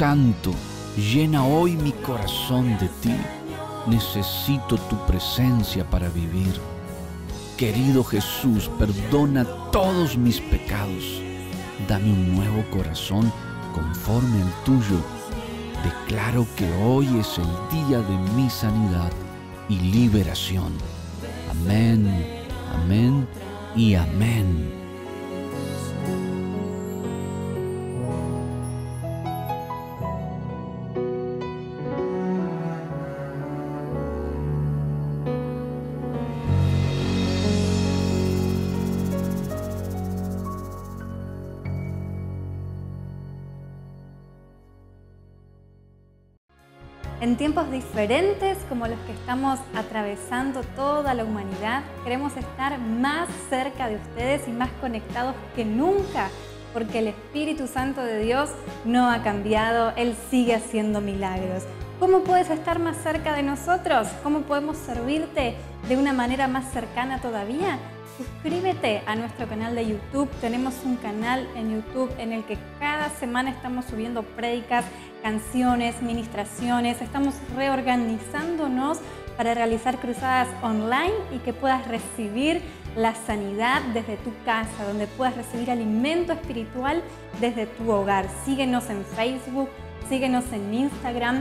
Santo, llena hoy mi corazón de ti. Necesito tu presencia para vivir. Querido Jesús, perdona todos mis pecados. Dame un nuevo corazón conforme al tuyo. Declaro que hoy es el día de mi sanidad y liberación. Amén, amén y amén. Diferentes como los que estamos atravesando toda la humanidad, queremos estar más cerca de ustedes y más conectados que nunca, porque el Espíritu Santo de Dios no ha cambiado, Él sigue haciendo milagros. ¿Cómo puedes estar más cerca de nosotros? ¿Cómo podemos servirte de una manera más cercana todavía? Suscríbete a nuestro canal de YouTube. Tenemos un canal en YouTube en el que cada semana estamos subiendo prédicas canciones, ministraciones. Estamos reorganizándonos para realizar cruzadas online y que puedas recibir la sanidad desde tu casa, donde puedas recibir alimento espiritual desde tu hogar. Síguenos en Facebook, síguenos en Instagram.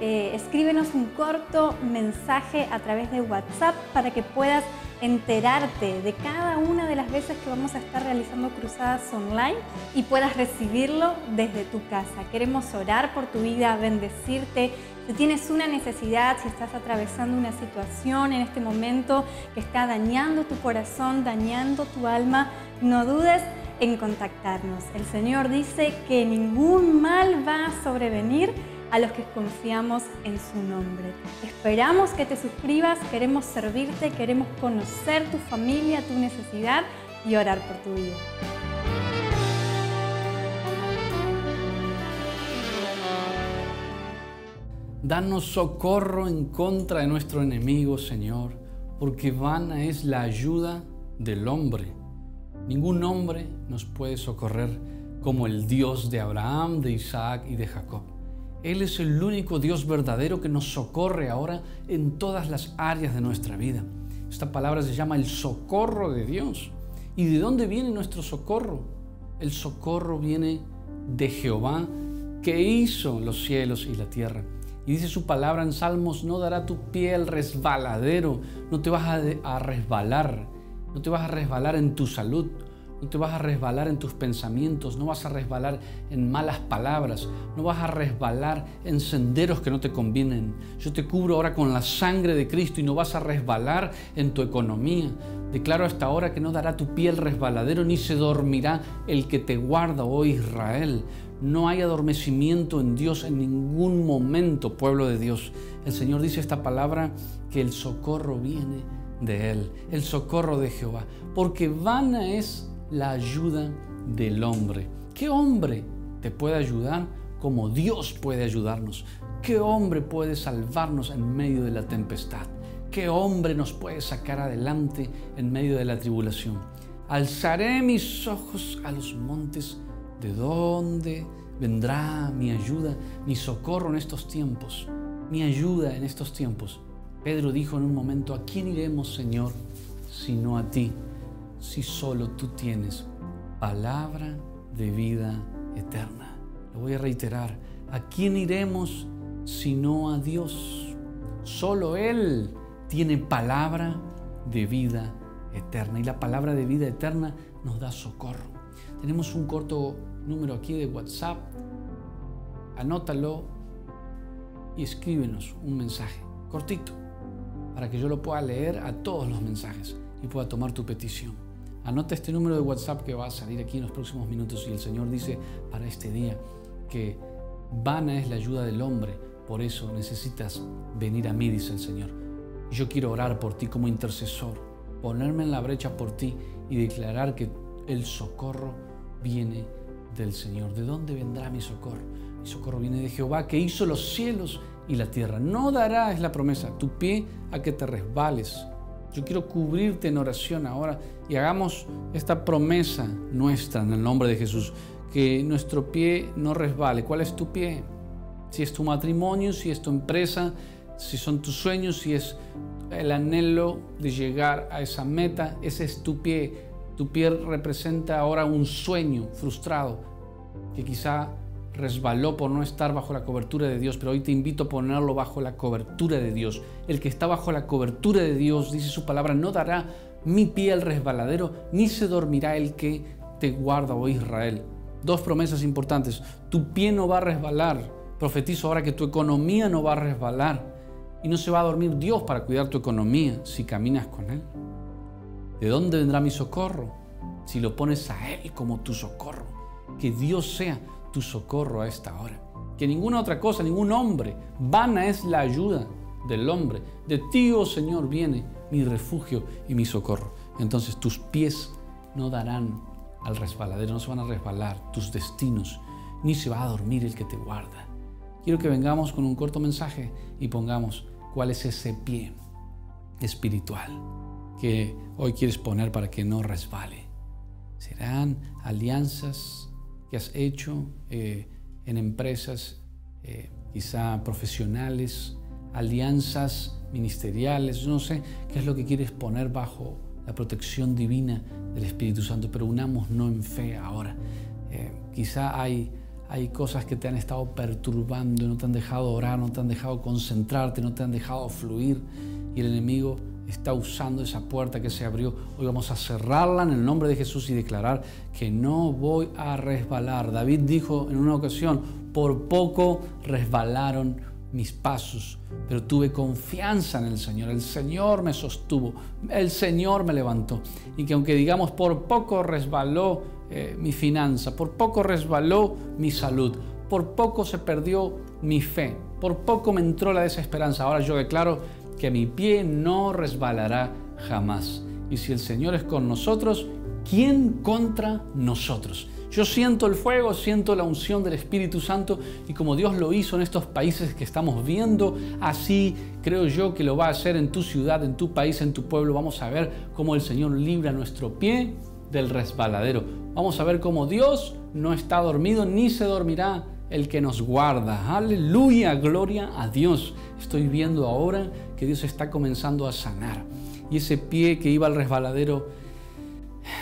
Eh, escríbenos un corto mensaje a través de WhatsApp para que puedas enterarte de cada una de las veces que vamos a estar realizando cruzadas online y puedas recibirlo desde tu casa. Queremos orar por tu vida, bendecirte. Si tienes una necesidad, si estás atravesando una situación en este momento que está dañando tu corazón, dañando tu alma, no dudes en contactarnos. El Señor dice que ningún mal va a sobrevenir a los que confiamos en su nombre. Esperamos que te suscribas, queremos servirte, queremos conocer tu familia, tu necesidad y orar por tu vida. Danos socorro en contra de nuestro enemigo, Señor, porque vana es la ayuda del hombre. Ningún hombre nos puede socorrer como el Dios de Abraham, de Isaac y de Jacob. Él es el único Dios verdadero que nos socorre ahora en todas las áreas de nuestra vida. Esta palabra se llama el socorro de Dios. ¿Y de dónde viene nuestro socorro? El socorro viene de Jehová que hizo los cielos y la tierra. Y dice su palabra en Salmos, no dará tu pie al resbaladero, no te vas a, resbalar, no te vas a resbalar en tu salud, no te vas a resbalar en tus pensamientos, no vas a resbalar en malas palabras, no vas a resbalar en senderos que no te convienen. Yo te cubro ahora con la sangre de Cristo y no vas a resbalar en tu economía. Declaro hasta ahora que no dará tu piel resbaladero ni se dormirá el que te guarda, oh Israel. No hay adormecimiento en Dios en ningún momento, pueblo de Dios. El Señor dice esta palabra que el socorro viene de Él, el socorro de Jehová, porque vana es la ayuda del hombre. ¿Qué hombre te puede ayudar como Dios puede ayudarnos? ¿Qué hombre puede salvarnos en medio de la tempestad? ¿Qué hombre nos puede sacar adelante en medio de la tribulación? Alzaré mis ojos a los montes. ¿De dónde vendrá mi ayuda, mi socorro en estos tiempos? Mi ayuda en estos tiempos. Pedro dijo en un momento, ¿a quién iremos, Señor, sino a ti? Si solo tú tienes palabra de vida eterna? Lo voy a reiterar. ¿A quién iremos si no a Dios? Solo Él tiene palabra de vida eterna. Y la palabra de vida eterna nos da socorro. Tenemos un corto número aquí de WhatsApp. Anótalo y escríbenos un mensaje cortito para que yo lo pueda leer a todos los mensajes y pueda tomar tu petición. Anota este número de WhatsApp que va a salir aquí en los próximos minutos y el Señor dice para este día que vana es la ayuda del hombre, por eso necesitas venir a mí, dice el Señor. Yo quiero orar por ti como intercesor, ponerme en la brecha por ti y declarar que el socorro viene del Señor. ¿De dónde vendrá mi socorro? Mi socorro viene de Jehová que hizo los cielos y la tierra. No dará, es la promesa, tu pie a que te resbales yo quiero cubrirte en oración ahora y hagamos esta promesa nuestra en el nombre de Jesús, que nuestro pie no resbale. ¿Cuál es tu pie? Si es tu matrimonio, si es tu empresa, si son tus sueños, si es el anhelo de llegar a esa meta, ese es tu pie. Tu pie representa ahora un sueño frustrado que quizá resbaló por no estar bajo la cobertura de Dios, pero hoy te invito a ponerlo bajo la cobertura de Dios. El que está bajo la cobertura de Dios, dice su palabra, no dará mi pie al resbaladero, ni se dormirá el que te guarda, oh Israel. Dos promesas importantes. Tu pie no va a resbalar. Profetizo ahora que tu economía no va a resbalar. Y no se va a dormir Dios para cuidar tu economía si caminas con Él. ¿De dónde vendrá mi socorro? Si lo pones a Él como tu socorro. Que Dios sea tu socorro a esta hora. Que ninguna otra cosa, ningún hombre, vana es la ayuda del hombre. De ti, oh Señor, viene mi refugio y mi socorro. Entonces tus pies no darán al resbaladero, no se van a resbalar tus destinos, ni se va a dormir el que te guarda. Quiero que vengamos con un corto mensaje y pongamos cuál es ese pie espiritual que hoy quieres poner para que no resbale. Serán alianzas que has hecho eh, en empresas eh, quizá profesionales, alianzas ministeriales, no sé qué es lo que quieres poner bajo la protección divina del Espíritu Santo, pero unamos no en fe ahora. Eh, quizá hay, hay cosas que te han estado perturbando no te han dejado orar, no te han dejado concentrarte, no te han dejado fluir y el enemigo está usando esa puerta que se abrió. Hoy vamos a cerrarla en el nombre de Jesús y declarar que no voy a resbalar. David dijo en una ocasión, por poco resbalaron mis pasos, pero tuve confianza en el Señor. El Señor me sostuvo, el Señor me levantó. Y que aunque digamos por poco resbaló eh, mi finanza, por poco resbaló mi salud, por poco se perdió mi fe, por poco me entró la desesperanza. Ahora yo declaro que mi pie no resbalará jamás. Y si el Señor es con nosotros, ¿quién contra nosotros? Yo siento el fuego, siento la unción del Espíritu Santo y como Dios lo hizo en estos países que estamos viendo, así creo yo que lo va a hacer en tu ciudad, en tu país, en tu pueblo. Vamos a ver cómo el Señor libra nuestro pie del resbaladero. Vamos a ver cómo Dios no está dormido ni se dormirá el que nos guarda. Aleluya, gloria a Dios. Estoy viendo ahora que Dios está comenzando a sanar. Y ese pie que iba al resbaladero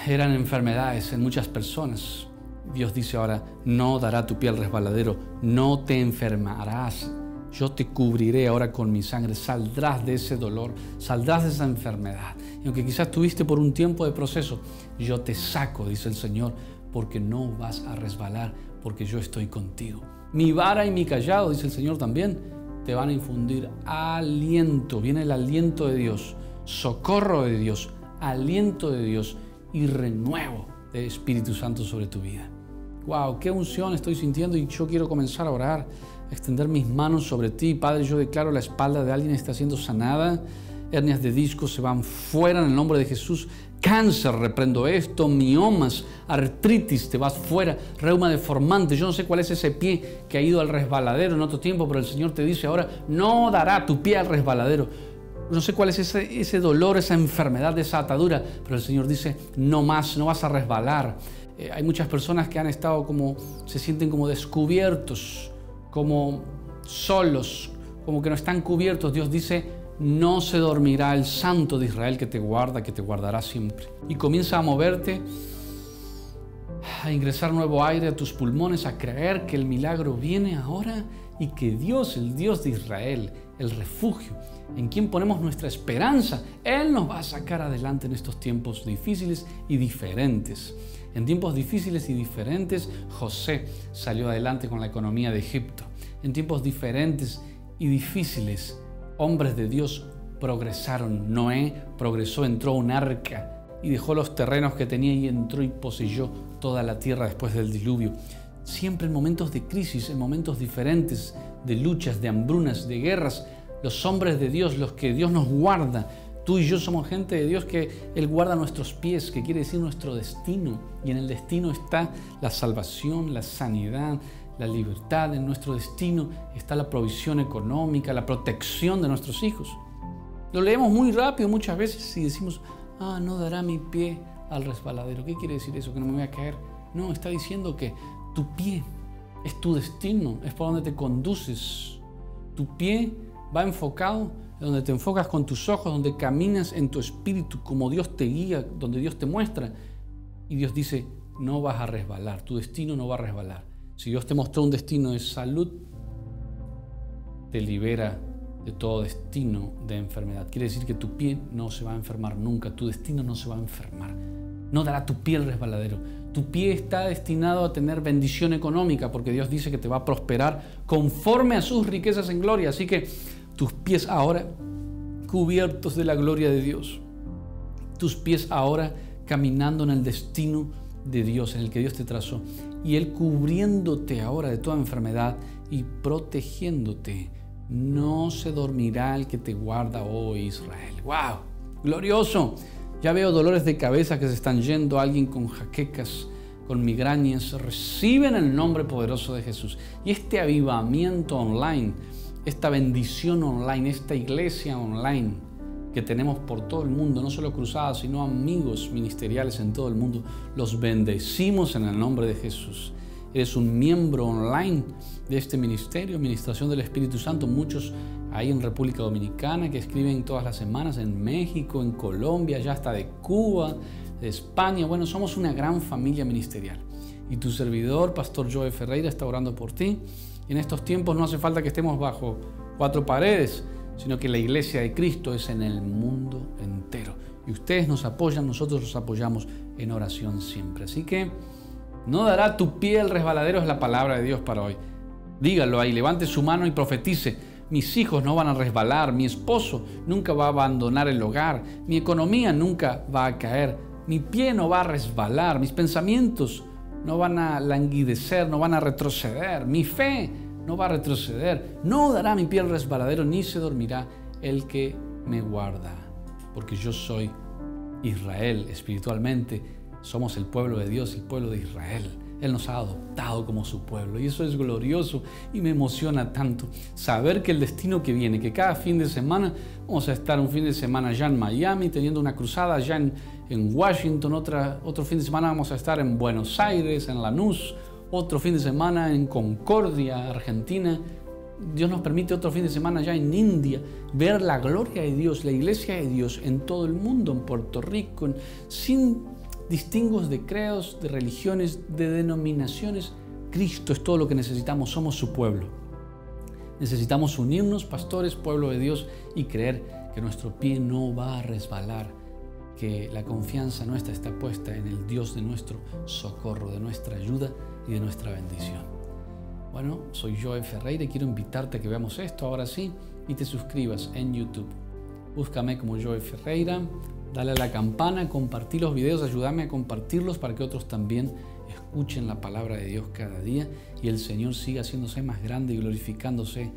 eran enfermedades en muchas personas. Dios dice ahora, no dará tu pie al resbaladero, no te enfermarás. Yo te cubriré ahora con mi sangre, saldrás de ese dolor, saldrás de esa enfermedad. Y aunque quizás tuviste por un tiempo de proceso, yo te saco, dice el Señor, porque no vas a resbalar, porque yo estoy contigo. Mi vara y mi callado, dice el Señor también, te van a infundir aliento. Viene el aliento de Dios, socorro de Dios, aliento de Dios y renuevo del Espíritu Santo sobre tu vida. Wow, qué unción estoy sintiendo y yo quiero comenzar a orar, a extender mis manos sobre ti. Padre, yo declaro la espalda de alguien está siendo sanada hernias de disco se van fuera en el nombre de Jesús. Cáncer, reprendo esto, miomas, artritis, te vas fuera, reuma deformante. Yo no sé cuál es ese pie que ha ido al resbaladero en otro tiempo, pero el Señor te dice ahora, no dará tu pie al resbaladero. No sé cuál es ese, ese dolor, esa enfermedad, esa atadura, pero el Señor dice, no más, no vas a resbalar. Eh, hay muchas personas que han estado como, se sienten como descubiertos, como solos, como que no están cubiertos. Dios dice, no se dormirá el Santo de Israel que te guarda, que te guardará siempre. Y comienza a moverte, a ingresar nuevo aire a tus pulmones, a creer que el milagro viene ahora y que Dios, el Dios de Israel, el refugio, en quien ponemos nuestra esperanza, Él nos va a sacar adelante en estos tiempos difíciles y diferentes. En tiempos difíciles y diferentes, José salió adelante con la economía de Egipto. En tiempos diferentes y difíciles, hombres de Dios progresaron. Noé progresó, entró un arca y dejó los terrenos que tenía y entró y poseyó toda la tierra después del diluvio. Siempre en momentos de crisis, en momentos diferentes, de luchas, de hambrunas, de guerras, los hombres de Dios, los que Dios nos guarda, tú y yo somos gente de Dios que Él guarda nuestros pies, que quiere decir nuestro destino. Y en el destino está la salvación, la sanidad, la libertad, en nuestro destino está la provisión económica, la protección de nuestros hijos. Lo leemos muy rápido muchas veces y decimos, ah, no dará mi pie al resbaladero. ¿Qué quiere decir eso? ¿Que no me voy a caer? No, está diciendo que tu pie Es tu destino, es por donde te conduces. Tu pie va enfocado donde te enfocas con tus ojos, donde caminas en tu espíritu, como Dios te guía, donde Dios te muestra. Y Dios dice, no vas a resbalar, tu destino no va a resbalar. Si Dios te mostró un destino de salud, te libera de todo destino de enfermedad. Quiere decir que tu pie no se va a enfermar nunca, tu destino no se va a enfermar. No dará tu pie el resbaladero. Tu pie está destinado a tener bendición económica porque Dios dice que te va a prosperar conforme a sus riquezas en gloria. Así que tus pies ahora cubiertos de la gloria de Dios. Tus pies ahora caminando en el destino de Dios, en el que Dios te trazó. Y Él cubriéndote ahora de toda enfermedad y protegiéndote. No se dormirá el que te guarda hoy, Israel. ¡Wow! Glorioso. Ya veo dolores de cabeza que se están yendo. Alguien con jaquecas, con migrañas. Reciben el nombre poderoso de Jesús. Y este avivamiento online esta bendición online, esta iglesia online que tenemos por todo el mundo, no solo cruzadas, sino amigos ministeriales en todo el mundo, los bendecimos en el nombre de Jesús. Eres un miembro online de este ministerio, Administración del Espíritu Santo. Muchos ahí en República Dominicana que escriben todas las semanas, en México, en Colombia, ya hasta de Cuba, de España. Bueno, somos una gran familia ministerial. Y tu servidor, Pastor Joe Ferreira, está orando por ti en estos tiempos no hace falta que estemos bajo cuatro paredes, sino que la iglesia de Cristo es en el mundo entero. Y ustedes nos apoyan, nosotros los apoyamos en oración siempre. Así que no dará tu pie el resbaladero, es la palabra de Dios para hoy. Dígalo ahí, levante su mano y profetice. Mis hijos no van a resbalar, mi esposo nunca va a abandonar el hogar, mi economía nunca va a caer, mi pie no va a resbalar, mis pensamientos no van a languidecer, no van a retroceder. Mi fe no va a retroceder. No dará mi piel resbaladero, ni se dormirá el que me guarda. Porque yo soy Israel espiritualmente. Somos el pueblo de Dios, el pueblo de Israel. Él nos ha adoptado como su pueblo y eso es glorioso y me emociona tanto saber que el destino que viene, que cada fin de semana vamos a estar un fin de semana ya en Miami teniendo una cruzada, en, en Washington, otra, otro fin de semana vamos a estar en Buenos Aires, en Lanús, otro fin de semana en Concordia, Argentina. Dios nos permite otro fin de semana ya en India, ver la gloria de Dios, la iglesia de Dios en todo el mundo, en Puerto Rico, sin distingos de credos, de religiones, de denominaciones. Cristo es todo lo que necesitamos, somos su pueblo. Necesitamos unirnos, pastores, pueblo de Dios, y creer que nuestro pie no va a resbalar que la confianza nuestra está puesta en el Dios de nuestro socorro, de nuestra ayuda de nuestra bendición. Bueno, soy Joe Ferreira y quiero invitarte a que veamos esto ahora sí y te suscribas en YouTube. Búscame como Joe Ferreira, dale a la campana, compartir los videos, ayúdame a compartirlos para que otros también escuchen la palabra de Dios cada día y el Señor siga haciéndose más grande y glorificándose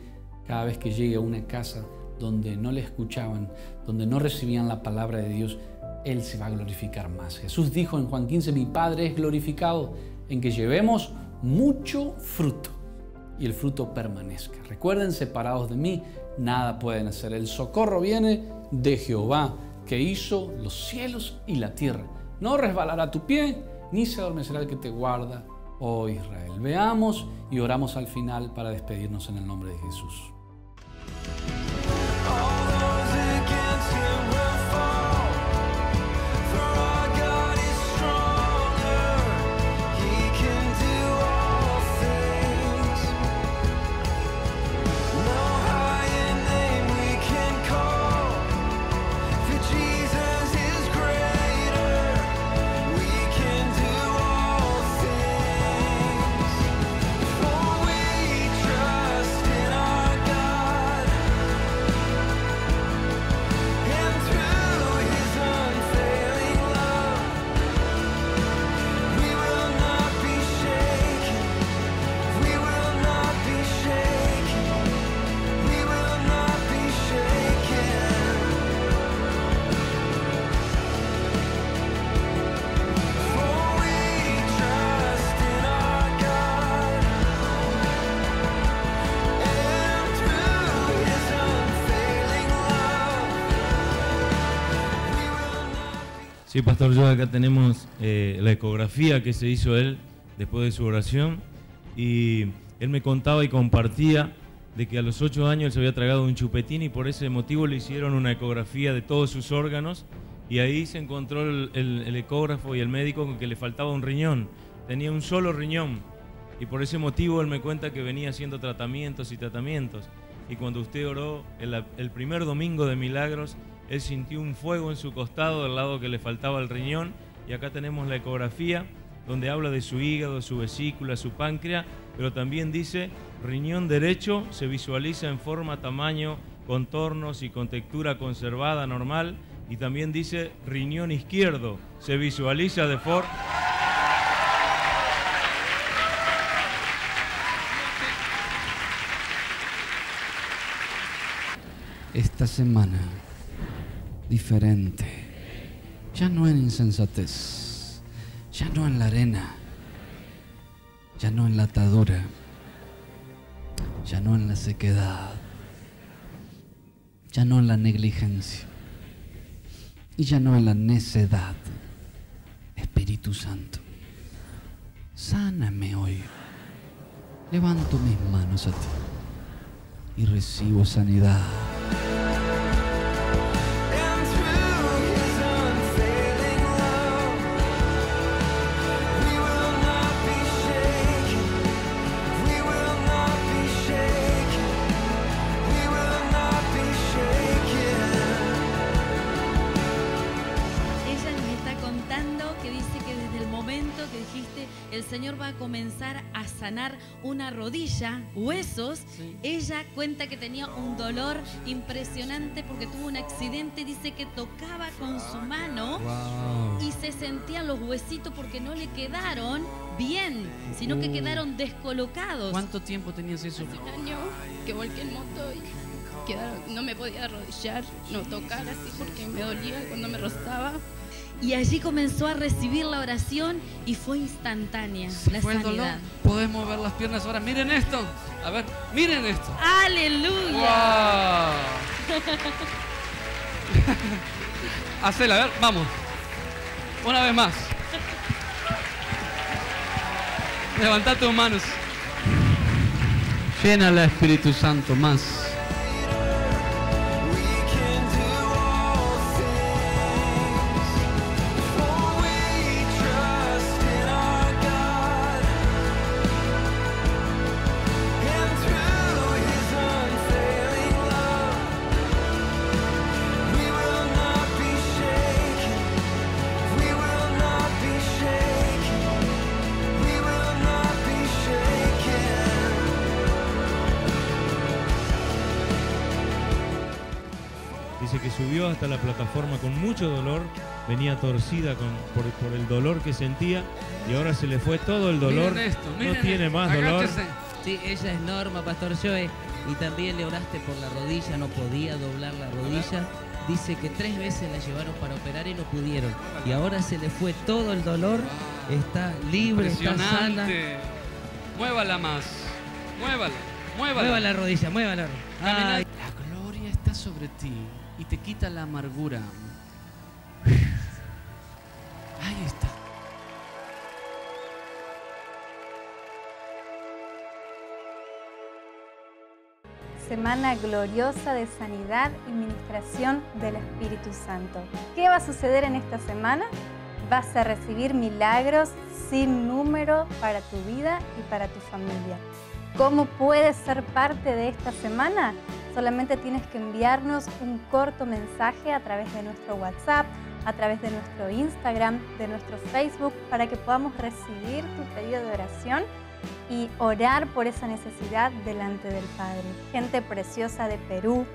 cada vez que llegue a una casa donde no le escuchaban, donde no recibían la palabra de Dios él se va a glorificar más. Jesús dijo en Juan 15, mi Padre es glorificado en que llevemos mucho fruto y el fruto permanezca. Recuerden, separados de mí, nada pueden hacer. El socorro viene de Jehová, que hizo los cielos y la tierra. No resbalará tu pie, ni se adormecerá el que te guarda, oh Israel. Veamos y oramos al final para despedirnos en el nombre de Jesús. Sí, Pastor, yo acá tenemos eh, la ecografía que se hizo él después de su oración y él me contaba y compartía de que a los ocho años él se había tragado un chupetín y por ese motivo le hicieron una ecografía de todos sus órganos y ahí se encontró el, ecógrafo y el médico con que le faltaba un riñón. Tenía un solo riñón y por ese motivo él me cuenta que venía haciendo tratamientos y tratamientos. Y cuando usted oró el, el primer domingo de milagros, él sintió un fuego en su costado del lado que le faltaba el riñón. Y acá tenemos la ecografía donde habla de su hígado, su vesícula, su páncreas, pero también dice riñón derecho se visualiza en forma, tamaño, contornos y con textura conservada normal. Y también dice riñón izquierdo se visualiza de forma esta semana diferente, ya no en insensatez, ya no en la arena, ya no en la atadura, ya no en la sequedad, ya no en la negligencia y ya no en la necedad. Espíritu Santo, sáname hoy. Levanto mis manos a ti y recibo sanidad. A comenzar a sanar una rodilla, huesos. Ella cuenta que tenía un dolor impresionante porque tuvo un accidente. Dice que tocaba con su mano y se sentían los huesitos porque no le quedaron bien, sino que uh. quedaron descolocados. ¿Cuánto tiempo tenías eso? Hace un año que volqué en moto y no me podía arrodillar, no tocar así porque me dolía cuando me rozaba. Y allí comenzó a recibir la oración y fue instantánea la sanidad. Podemos ver las piernas ahora. Miren esto. A ver, miren esto. Aleluya. Hacela, a ver, vamos. Una vez más. Levanta tus manos. Llena el Espíritu Santo más. Mucho dolor, venía torcida con, por, el dolor que sentía y ahora se le fue todo el dolor, no tiene más dolor. Sí, ella es Norma, Pastor Joe, y también le oraste por la rodilla, no podía doblar la rodilla. Dice que tres veces la llevaron para operar y no pudieron. Y ahora se le fue todo el dolor, está libre, está sana. Muévala más, muévala, muévala. Mueva la rodilla, muévala. La gloria está sobre ti y te quita la amargura. Ahí está. Semana gloriosa de sanidad y ministración del Espíritu Santo. ¿Qué va a suceder en esta semana? Vas a recibir milagros sin número para tu vida y para tu familia. ¿Cómo puedes ser parte de esta semana? Solamente tienes que enviarnos un corto mensaje a través de nuestro WhatsApp, a través de nuestro Instagram, de nuestro Facebook, para que podamos recibir tu pedido de oración y orar por esa necesidad delante del Padre. Gente preciosa de Perú,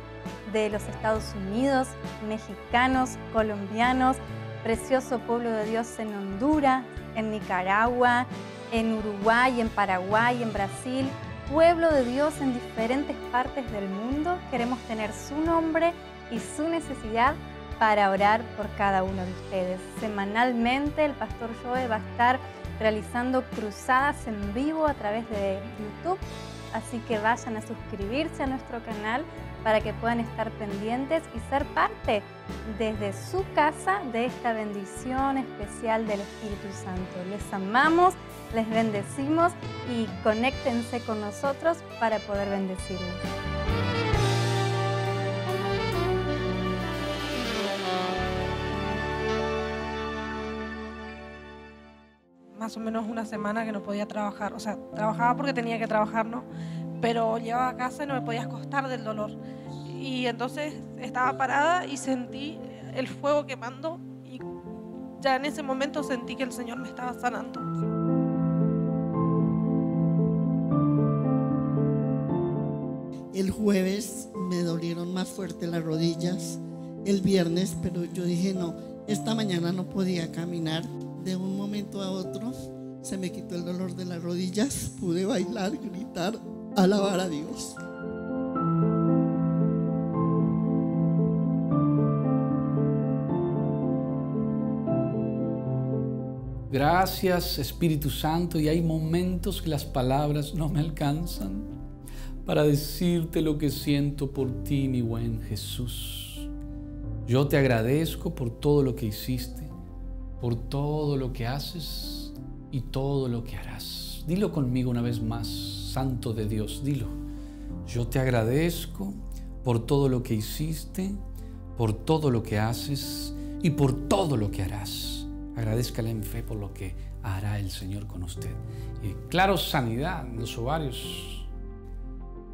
de los Estados Unidos, mexicanos, colombianos, precioso pueblo de Dios en Honduras, en Nicaragua, en Uruguay, en Paraguay, en Brasil, pueblo de Dios en diferentes partes del mundo. Queremos tener su nombre y su necesidad para orar por cada uno de ustedes. Semanalmente el pastor Joe va a estar realizando cruzadas en vivo a través de YouTube, así que vayan a suscribirse a nuestro canal para que puedan estar pendientes y ser parte desde su casa de esta bendición especial del Espíritu Santo. Les amamos, les bendecimos y conéctense con nosotros para poder bendecirlos. Más o menos una semana que no podía trabajar. O sea, trabajaba porque tenía que trabajar, ¿no? Pero llegaba a casa y no me podía acostar del dolor. Y entonces estaba parada y sentí el fuego quemando y ya en ese momento sentí que el Señor me estaba sanando. El jueves me dolieron más fuerte las rodillas, el viernes, pero yo dije no, esta mañana no podía caminar de un momento a otro se me quitó el dolor de las rodillas, pude bailar, gritar, alabar a Dios. Gracias Espíritu Santo y hay momentos que las palabras no me alcanzan para decirte lo que siento por ti, mi buen Jesús. Yo te agradezco por todo lo que hiciste por todo lo que haces y todo lo que harás. Dilo conmigo una vez más, Santo de Dios, dilo. Yo te agradezco por todo lo que hiciste, por todo lo que haces y por todo lo que harás. Agradezcale en fe por lo que hará el Señor con usted. Y claro, sanidad en los ovarios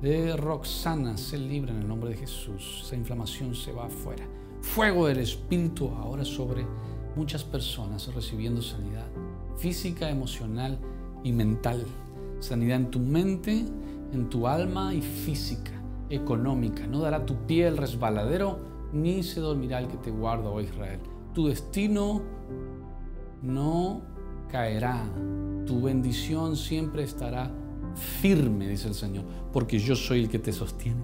de Roxana se libra en el nombre de Jesús. Esa inflamación se va afuera. Fuego del Espíritu ahora sobre muchas personas recibiendo sanidad física, emocional y mental. Sanidad en tu mente, en tu alma y física, económica. No dará tu pie el resbaladero, ni se dormirá el que te guarda, oh Israel. Tu destino no caerá. Tu bendición siempre estará firme, dice el Señor, porque yo soy el que te sostiene.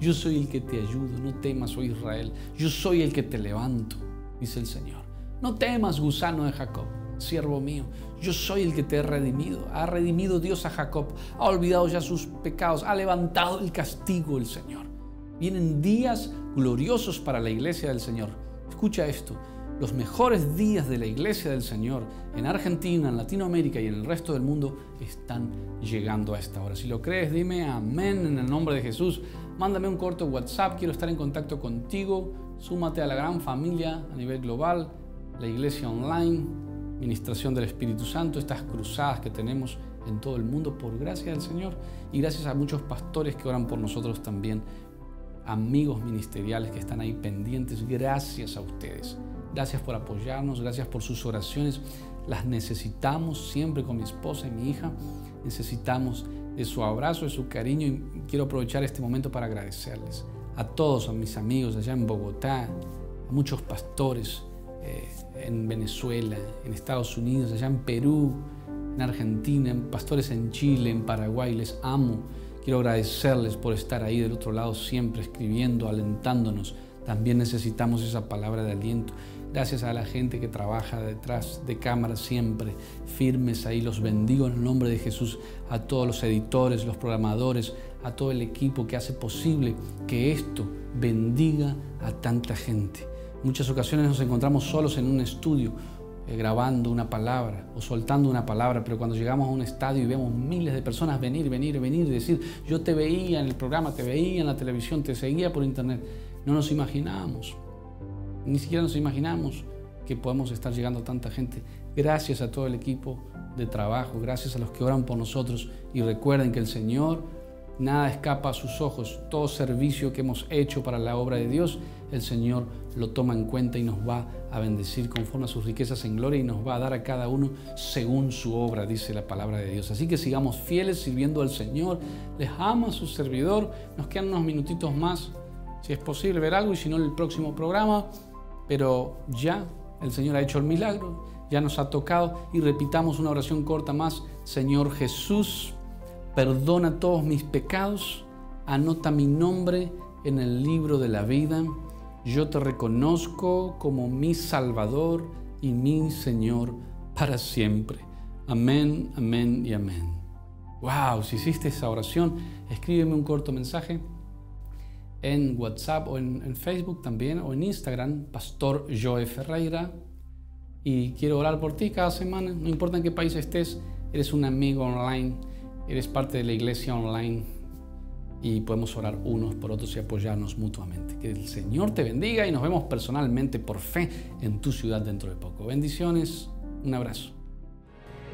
Yo soy el que te ayudo. No temas, oh Israel. Yo soy el que te levanto, dice el Señor. No temas, gusano de Jacob, siervo mío. Yo soy el que te he redimido. Ha redimido Dios a Jacob. Ha olvidado ya sus pecados. Ha levantado el castigo el Señor. Vienen días gloriosos para la iglesia del Señor. Escucha esto. Los mejores días de la iglesia del Señor en Argentina, en Latinoamérica y en el resto del mundo están llegando a esta hora. Si lo crees, dime amén en el nombre de Jesús. Mándame un corto WhatsApp. Quiero estar en contacto contigo. Súmate a la gran familia a nivel global la iglesia online, ministración del Espíritu Santo, estas cruzadas que tenemos en todo el mundo por gracia del Señor y gracias a muchos pastores que oran por nosotros también, amigos ministeriales que están ahí pendientes, gracias a ustedes. Gracias por apoyarnos, gracias por sus oraciones. Las necesitamos siempre con mi esposa y mi hija. Necesitamos de su abrazo, de su cariño y quiero aprovechar este momento para agradecerles a todos, a mis amigos allá en Bogotá, a muchos pastores, eh, en Venezuela, en Estados Unidos, allá en Perú, en Argentina, en pastores en Chile, en Paraguay. Les amo. Quiero agradecerles por estar ahí del otro lado siempre escribiendo, alentándonos. También necesitamos esa palabra de aliento. Gracias a la gente que trabaja detrás de cámara siempre, firmes ahí. Los bendigo en el nombre de Jesús. A todos los editores, los programadores, a todo el equipo que hace posible que esto bendiga a tanta gente. Muchas ocasiones nos encontramos solos en un estudio eh, grabando una palabra o soltando una palabra, pero cuando llegamos a un estadio y vemos miles de personas venir, venir, venir y decir, yo te veía en el programa, te veía en la televisión, te seguía por internet, no nos imaginamos, ni siquiera nos imaginamos que podemos estar llegando a tanta gente. Gracias a todo el equipo de trabajo, gracias a los que oran por nosotros y recuerden que el Señor nada escapa a sus ojos, todo servicio que hemos hecho para la obra de Dios el Señor lo toma en cuenta y nos va a bendecir conforme a sus riquezas en gloria y nos va a dar a cada uno según su obra, dice la palabra de Dios. Así que sigamos fieles sirviendo al Señor. Les ama a su servidor. Nos quedan unos minutitos más, si es posible, ver algo y si no, el próximo programa. Pero ya el Señor ha hecho el milagro, ya nos ha tocado y repitamos una oración corta más. Señor Jesús, perdona todos mis pecados, anota mi nombre en el libro de la vida yo te reconozco como mi Salvador y mi Señor para siempre. Amén, amén y amén. wow, si hiciste esa oración, escríbeme un corto mensaje en WhatsApp o en, Facebook también, o en Instagram, Pastor Joe Ferreira. Y quiero orar por ti cada semana, no importa en qué país estés, eres un amigo online, eres parte de la iglesia online y podemos orar unos por otros y apoyarnos mutuamente. Que el Señor te bendiga y nos vemos personalmente por fe en tu ciudad dentro de poco. Bendiciones, un abrazo.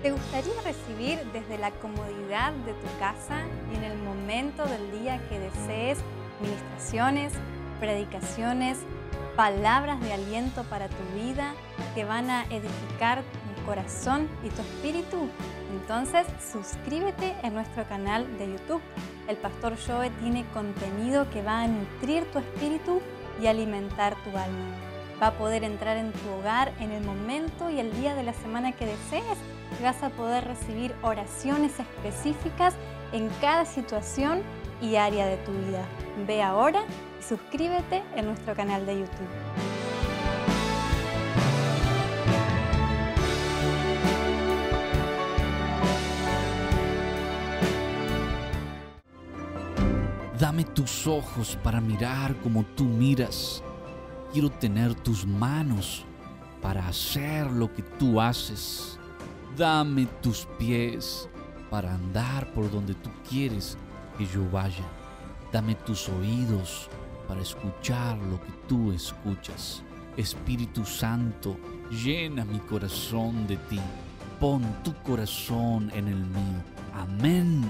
¿Te gustaría recibir desde la comodidad de tu casa y en el momento del día que desees ministraciones, predicaciones, palabras de aliento para tu vida que van a edificar tu corazón y tu espíritu? Entonces suscríbete en nuestro canal de YouTube. El Pastor Joe tiene contenido que va a nutrir tu espíritu y alimentar tu alma. Va a poder entrar en tu hogar en el momento y el día de la semana que desees y vas a poder recibir oraciones específicas en cada situación y área de tu vida. Ve ahora y suscríbete en nuestro canal de YouTube. Tus ojos para mirar como tú miras. Quiero tener tus manos para hacer lo que tú haces. Dame tus pies para andar por donde tú quieres que yo vaya. Dame tus oídos para escuchar lo que tú escuchas. Espíritu Santo, llena mi corazón de ti. Pon tu corazón en el mío. Amén.